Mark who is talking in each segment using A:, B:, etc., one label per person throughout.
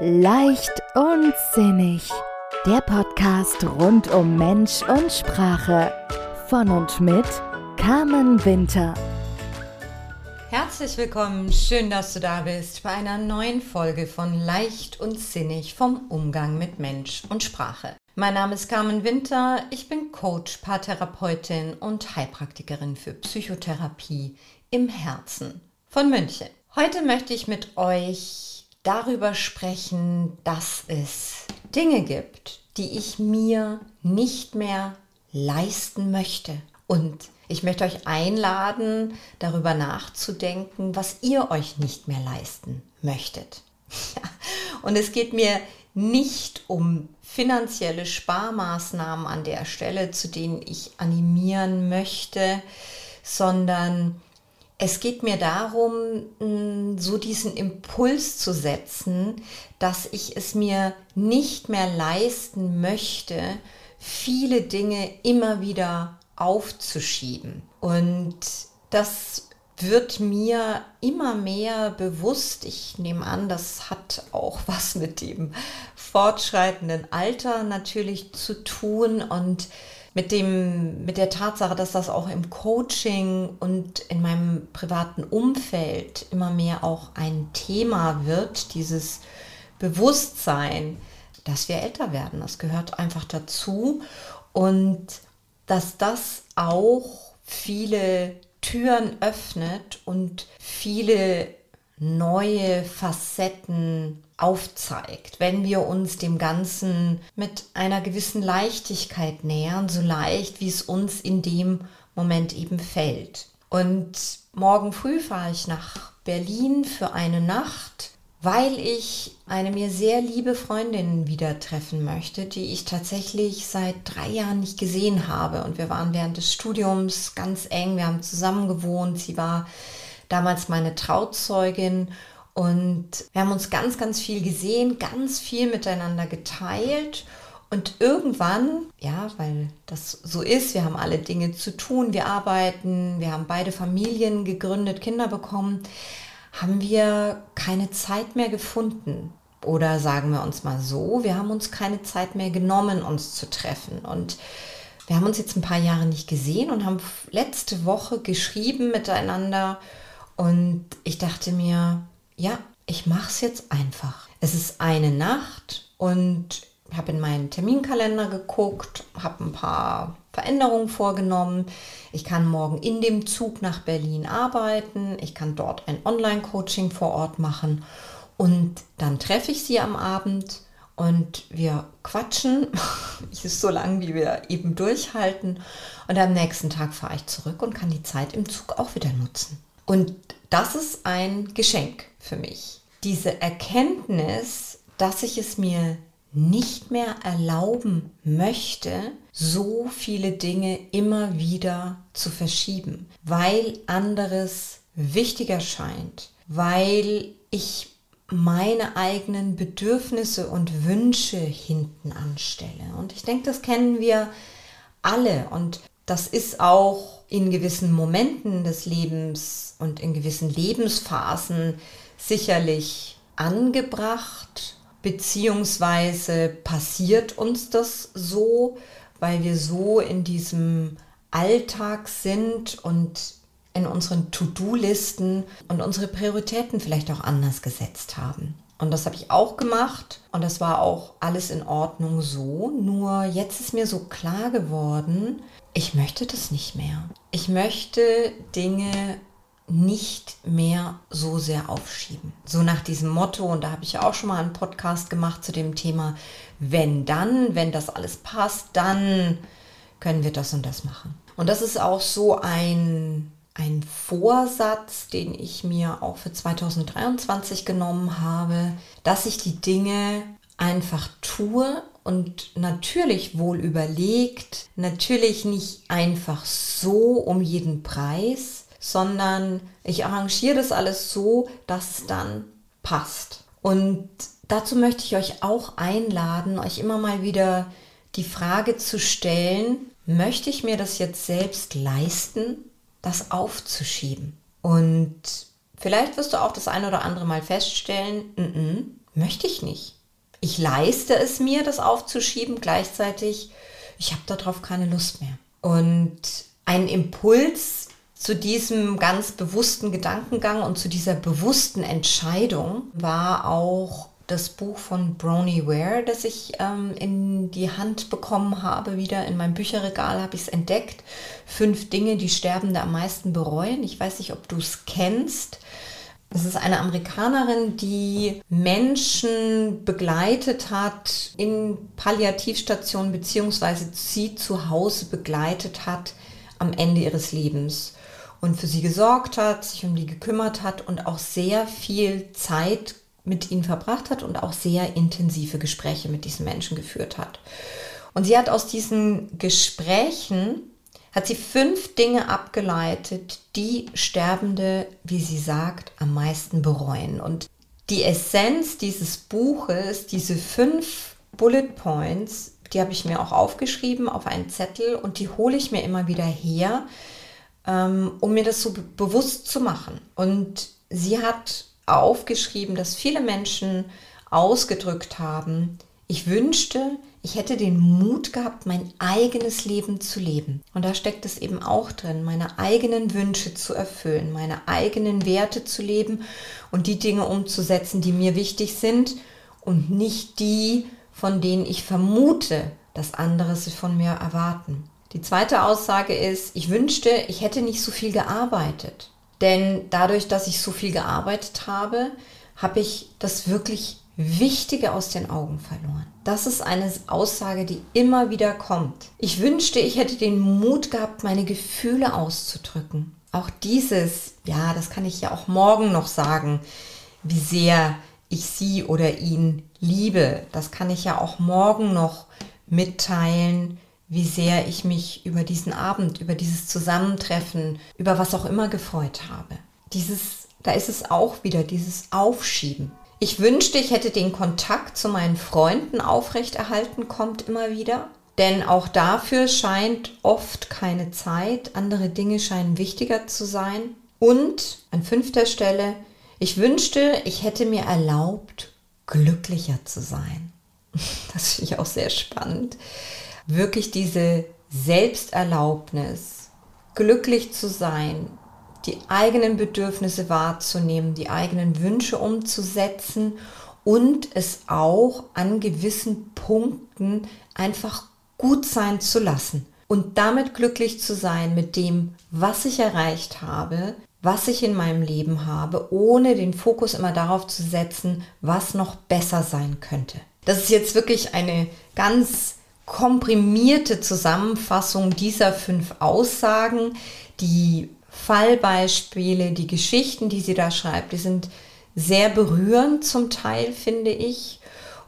A: Leicht und sinnig. Der Podcast rund um Mensch und Sprache. Von und mit Carmen Winter.
B: Herzlich willkommen, schön, dass du da bist bei einer neuen Folge von Leicht und Sinnig vom Umgang mit Mensch und Sprache. Mein Name ist Carmen Winter, ich bin Coach, Paartherapeutin und Heilpraktikerin für Psychotherapie im Herzen von München. Heute möchte ich mit euch darüber sprechen, dass es Dinge gibt, die ich mir nicht mehr leisten möchte. Und ich möchte euch einladen, darüber nachzudenken, was ihr euch nicht mehr leisten möchtet. Und es geht mir nicht um finanzielle Sparmaßnahmen an der Stelle, zu denen ich animieren möchte, sondern es geht mir darum, mm, so diesen Impuls zu setzen, dass ich es mir nicht mehr leisten möchte, viele Dinge immer wieder aufzuschieben. Und das wird mir immer mehr bewusst. Ich nehme an, das hat auch was mit dem fortschreitenden Alter natürlich zu tun und mit, dem, mit der Tatsache, dass das auch im Coaching und in meinem privaten Umfeld immer mehr auch ein Thema wird, dieses Bewusstsein, dass wir älter werden. Das gehört einfach dazu und dass das auch viele Türen öffnet und viele neue Facetten aufzeigt, wenn wir uns dem Ganzen mit einer gewissen Leichtigkeit nähern, so leicht, wie es uns in dem Moment eben fällt. Und morgen früh fahre ich nach Berlin für eine Nacht, weil ich eine mir sehr liebe Freundin wieder treffen möchte, die ich tatsächlich seit drei Jahren nicht gesehen habe. Und wir waren während des Studiums ganz eng, wir haben zusammen gewohnt. Sie war damals meine Trauzeugin und wir haben uns ganz, ganz viel gesehen, ganz viel miteinander geteilt. Und irgendwann, ja, weil das so ist, wir haben alle Dinge zu tun, wir arbeiten, wir haben beide Familien gegründet, Kinder bekommen, haben wir keine Zeit mehr gefunden. Oder sagen wir uns mal so, wir haben uns keine Zeit mehr genommen, uns zu treffen. Und wir haben uns jetzt ein paar Jahre nicht gesehen und haben letzte Woche geschrieben miteinander und ich dachte mir, ja, ich mache es jetzt einfach. Es ist eine Nacht und habe in meinen Terminkalender geguckt, habe ein paar Veränderungen vorgenommen. Ich kann morgen in dem Zug nach Berlin arbeiten. Ich kann dort ein Online-Coaching vor Ort machen. Und dann treffe ich sie am Abend und wir quatschen, so lange, wie wir eben durchhalten. Und am nächsten Tag fahre ich zurück und kann die Zeit im Zug auch wieder nutzen. Und das ist ein Geschenk für mich. Diese Erkenntnis, dass ich es mir nicht mehr erlauben möchte, so viele Dinge immer wieder zu verschieben, weil anderes wichtiger scheint, weil ich meine eigenen Bedürfnisse und Wünsche hinten anstelle. Und ich denke, das kennen wir alle. Und das ist auch in gewissen Momenten des Lebens und in gewissen Lebensphasen sicherlich angebracht, beziehungsweise passiert uns das so, weil wir so in diesem Alltag sind und in unseren To-Do-Listen und unsere Prioritäten vielleicht auch anders gesetzt haben. Und das habe ich auch gemacht und das war auch alles in Ordnung so. Nur jetzt ist mir so klar geworden, ich möchte das nicht mehr. Ich möchte Dinge nicht mehr so sehr aufschieben. So nach diesem Motto, und da habe ich auch schon mal einen Podcast gemacht zu dem Thema, wenn dann, wenn das alles passt, dann können wir das und das machen. Und das ist auch so ein, ein Vorsatz, den ich mir auch für 2023 genommen habe, dass ich die Dinge einfach tue und natürlich wohl überlegt, natürlich nicht einfach so um jeden Preis, sondern ich arrangiere das alles so, dass es dann passt. Und dazu möchte ich euch auch einladen, euch immer mal wieder die Frage zu stellen, möchte ich mir das jetzt selbst leisten, das aufzuschieben? Und vielleicht wirst du auch das ein oder andere Mal feststellen, n -n, möchte ich nicht. Ich leiste es mir, das aufzuschieben, gleichzeitig, ich habe darauf keine Lust mehr. Und ein Impuls zu diesem ganz bewussten Gedankengang und zu dieser bewussten Entscheidung war auch das Buch von Brony Ware, das ich ähm, in die Hand bekommen habe, wieder in meinem Bücherregal habe ich es entdeckt. Fünf Dinge, die Sterbende am meisten bereuen. Ich weiß nicht, ob du es kennst. Es ist eine Amerikanerin, die Menschen begleitet hat in Palliativstationen beziehungsweise sie zu Hause begleitet hat am Ende ihres Lebens und für sie gesorgt hat, sich um die gekümmert hat und auch sehr viel Zeit mit ihnen verbracht hat und auch sehr intensive Gespräche mit diesen Menschen geführt hat. Und sie hat aus diesen Gesprächen, hat sie fünf Dinge abgeleitet, die Sterbende, wie sie sagt, am meisten bereuen. Und die Essenz dieses Buches, diese fünf Bullet Points, die habe ich mir auch aufgeschrieben auf einen Zettel und die hole ich mir immer wieder her, ähm, um mir das so bewusst zu machen. Und sie hat aufgeschrieben, dass viele Menschen ausgedrückt haben, ich wünschte, ich hätte den Mut gehabt, mein eigenes Leben zu leben. Und da steckt es eben auch drin, meine eigenen Wünsche zu erfüllen, meine eigenen Werte zu leben und die Dinge umzusetzen, die mir wichtig sind und nicht die, von denen ich vermute, dass andere sie von mir erwarten. Die zweite Aussage ist, ich wünschte, ich hätte nicht so viel gearbeitet. Denn dadurch, dass ich so viel gearbeitet habe, habe ich das wirklich Wichtige aus den Augen verloren. Das ist eine Aussage, die immer wieder kommt. Ich wünschte, ich hätte den Mut gehabt, meine Gefühle auszudrücken. Auch dieses, ja, das kann ich ja auch morgen noch sagen, wie sehr ich sie oder ihn liebe. Das kann ich ja auch morgen noch mitteilen, wie sehr ich mich über diesen Abend, über dieses Zusammentreffen, über was auch immer gefreut habe. Dieses, da ist es auch wieder, dieses Aufschieben. Ich wünschte, ich hätte den Kontakt zu meinen Freunden aufrechterhalten, kommt immer wieder. Denn auch dafür scheint oft keine Zeit. Andere Dinge scheinen wichtiger zu sein. Und an fünfter Stelle, ich wünschte, ich hätte mir erlaubt, glücklicher zu sein. Das finde ich auch sehr spannend wirklich diese Selbsterlaubnis, glücklich zu sein, die eigenen Bedürfnisse wahrzunehmen, die eigenen Wünsche umzusetzen und es auch an gewissen Punkten einfach gut sein zu lassen und damit glücklich zu sein mit dem, was ich erreicht habe, was ich in meinem Leben habe, ohne den Fokus immer darauf zu setzen, was noch besser sein könnte. Das ist jetzt wirklich eine ganz komprimierte Zusammenfassung dieser fünf Aussagen. Die Fallbeispiele, die Geschichten, die sie da schreibt, die sind sehr berührend zum Teil, finde ich.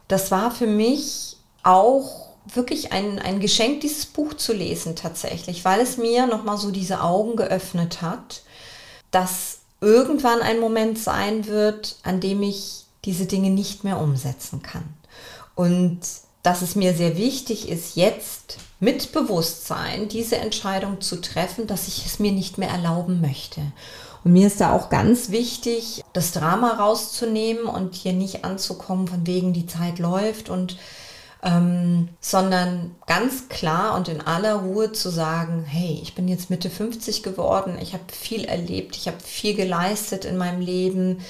B: Das war für mich auch wirklich ein, ein Geschenk, dieses Buch zu lesen tatsächlich, weil es mir nochmal so diese Augen geöffnet hat, dass irgendwann ein Moment sein wird, an dem ich diese Dinge nicht mehr umsetzen kann. Und dass es mir sehr wichtig ist, jetzt mit Bewusstsein diese Entscheidung zu treffen, dass ich es mir nicht mehr erlauben möchte. Und mir ist da auch ganz wichtig, das Drama rauszunehmen und hier nicht anzukommen, von wegen die Zeit läuft und ähm, sondern ganz klar und in aller Ruhe zu sagen, hey, ich bin jetzt Mitte 50 geworden, ich habe viel erlebt, ich habe viel geleistet in meinem Leben,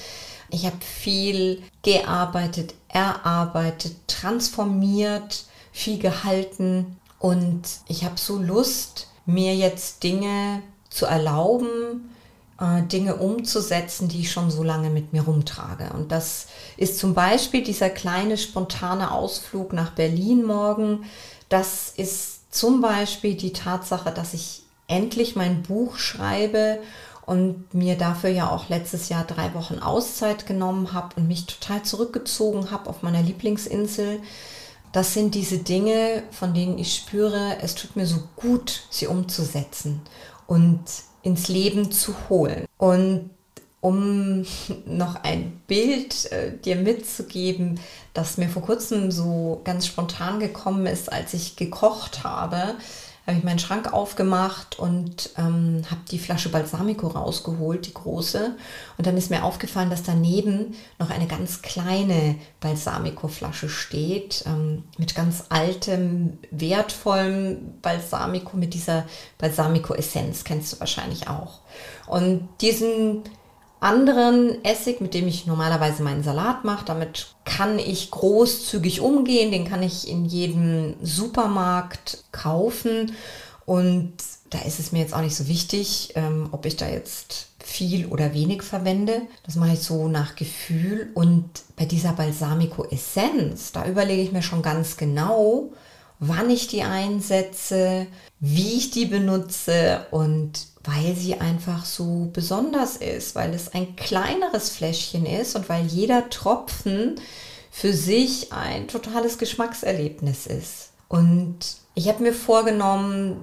B: ich habe viel gearbeitet, erarbeitet, transformiert, viel gehalten und ich habe so Lust, mir jetzt Dinge zu erlauben, äh, Dinge umzusetzen, die ich schon so lange mit mir rumtrage. Und das ist zum Beispiel dieser kleine spontane Ausflug nach Berlin morgen. Das ist zum Beispiel die Tatsache, dass ich endlich mein Buch schreibe und mir dafür ja auch letztes Jahr drei Wochen Auszeit genommen habe und mich total zurückgezogen habe auf meiner Lieblingsinsel. Das sind diese Dinge, von denen ich spüre, es tut mir so gut, sie umzusetzen und ins Leben zu holen. Und um noch ein Bild äh, dir mitzugeben, das mir vor kurzem so ganz spontan gekommen ist, als ich gekocht habe, habe ich meinen Schrank aufgemacht und ähm, habe die Flasche Balsamico rausgeholt, die große. Und dann ist mir aufgefallen, dass daneben noch eine ganz kleine Balsamico-Flasche steht, ähm, mit ganz altem, wertvollem Balsamico, mit dieser Balsamico-Essenz, kennst du wahrscheinlich auch. Und diesen anderen Essig, mit dem ich normalerweise meinen Salat mache. Damit kann ich großzügig umgehen, den kann ich in jedem Supermarkt kaufen und da ist es mir jetzt auch nicht so wichtig, ähm, ob ich da jetzt viel oder wenig verwende. Das mache ich so nach Gefühl. Und bei dieser Balsamico Essenz, da überlege ich mir schon ganz genau, wann ich die einsetze, wie ich die benutze und weil sie einfach so besonders ist, weil es ein kleineres Fläschchen ist und weil jeder Tropfen für sich ein totales Geschmackserlebnis ist. Und ich habe mir vorgenommen,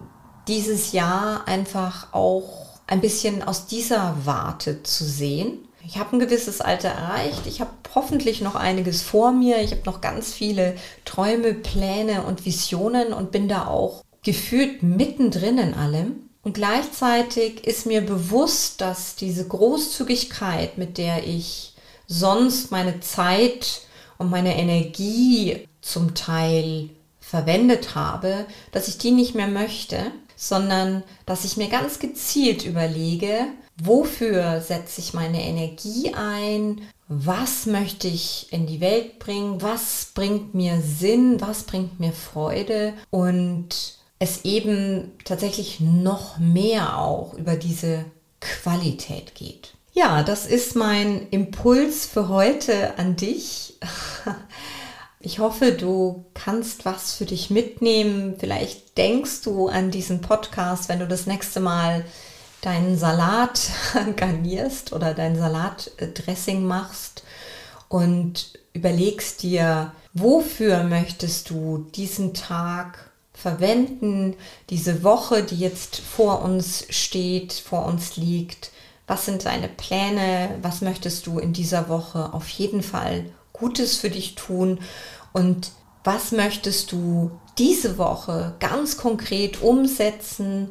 B: dieses Jahr einfach auch ein bisschen aus dieser Warte zu sehen. Ich habe ein gewisses Alter erreicht. Ich habe hoffentlich noch einiges vor mir. Ich habe noch ganz viele Träume, Pläne und Visionen und bin da auch gefühlt mittendrin in allem. Und gleichzeitig ist mir bewusst, dass diese Großzügigkeit, mit der ich sonst meine Zeit und meine Energie zum Teil verwendet habe, dass ich die nicht mehr möchte, sondern dass ich mir ganz gezielt überlege, wofür setze ich meine Energie ein, was möchte ich in die Welt bringen, was bringt mir Sinn, was bringt mir Freude? Und es eben tatsächlich noch mehr auch über diese Qualität geht. Ja, das ist mein Impuls für heute an dich. Ich hoffe, du kannst was für dich mitnehmen. Vielleicht denkst du an diesen Podcast, wenn du das nächste Mal deinen Salat garnierst oder dein Salatdressing machst und überlegst dir, wofür möchtest du diesen Tag verwenden, diese Woche, die jetzt vor uns steht, vor uns liegt. Was sind deine Pläne? Was möchtest du in dieser Woche auf jeden Fall Gutes für dich tun? Und was möchtest du diese Woche ganz konkret umsetzen,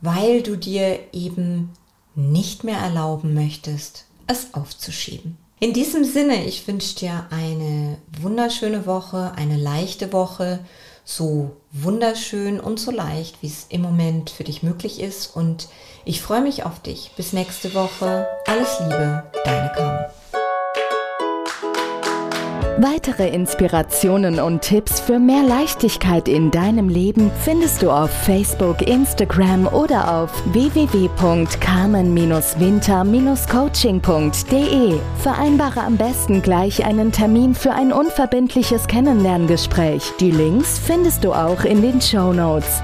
B: weil du dir eben nicht mehr erlauben möchtest, es aufzuschieben? In diesem Sinne, ich wünsche dir eine wunderschöne Woche, eine leichte Woche so wunderschön und so leicht, wie es im Moment für dich möglich ist. Und ich freue mich auf dich. Bis nächste Woche. Alles Liebe, deine Carmen.
A: Weitere Inspirationen und Tipps für mehr Leichtigkeit in deinem Leben findest du auf Facebook, Instagram oder auf www.carmen-winter-coaching.de. Vereinbare am besten gleich einen Termin für ein unverbindliches Kennenlerngespräch. Die Links findest du auch in den Show Notes.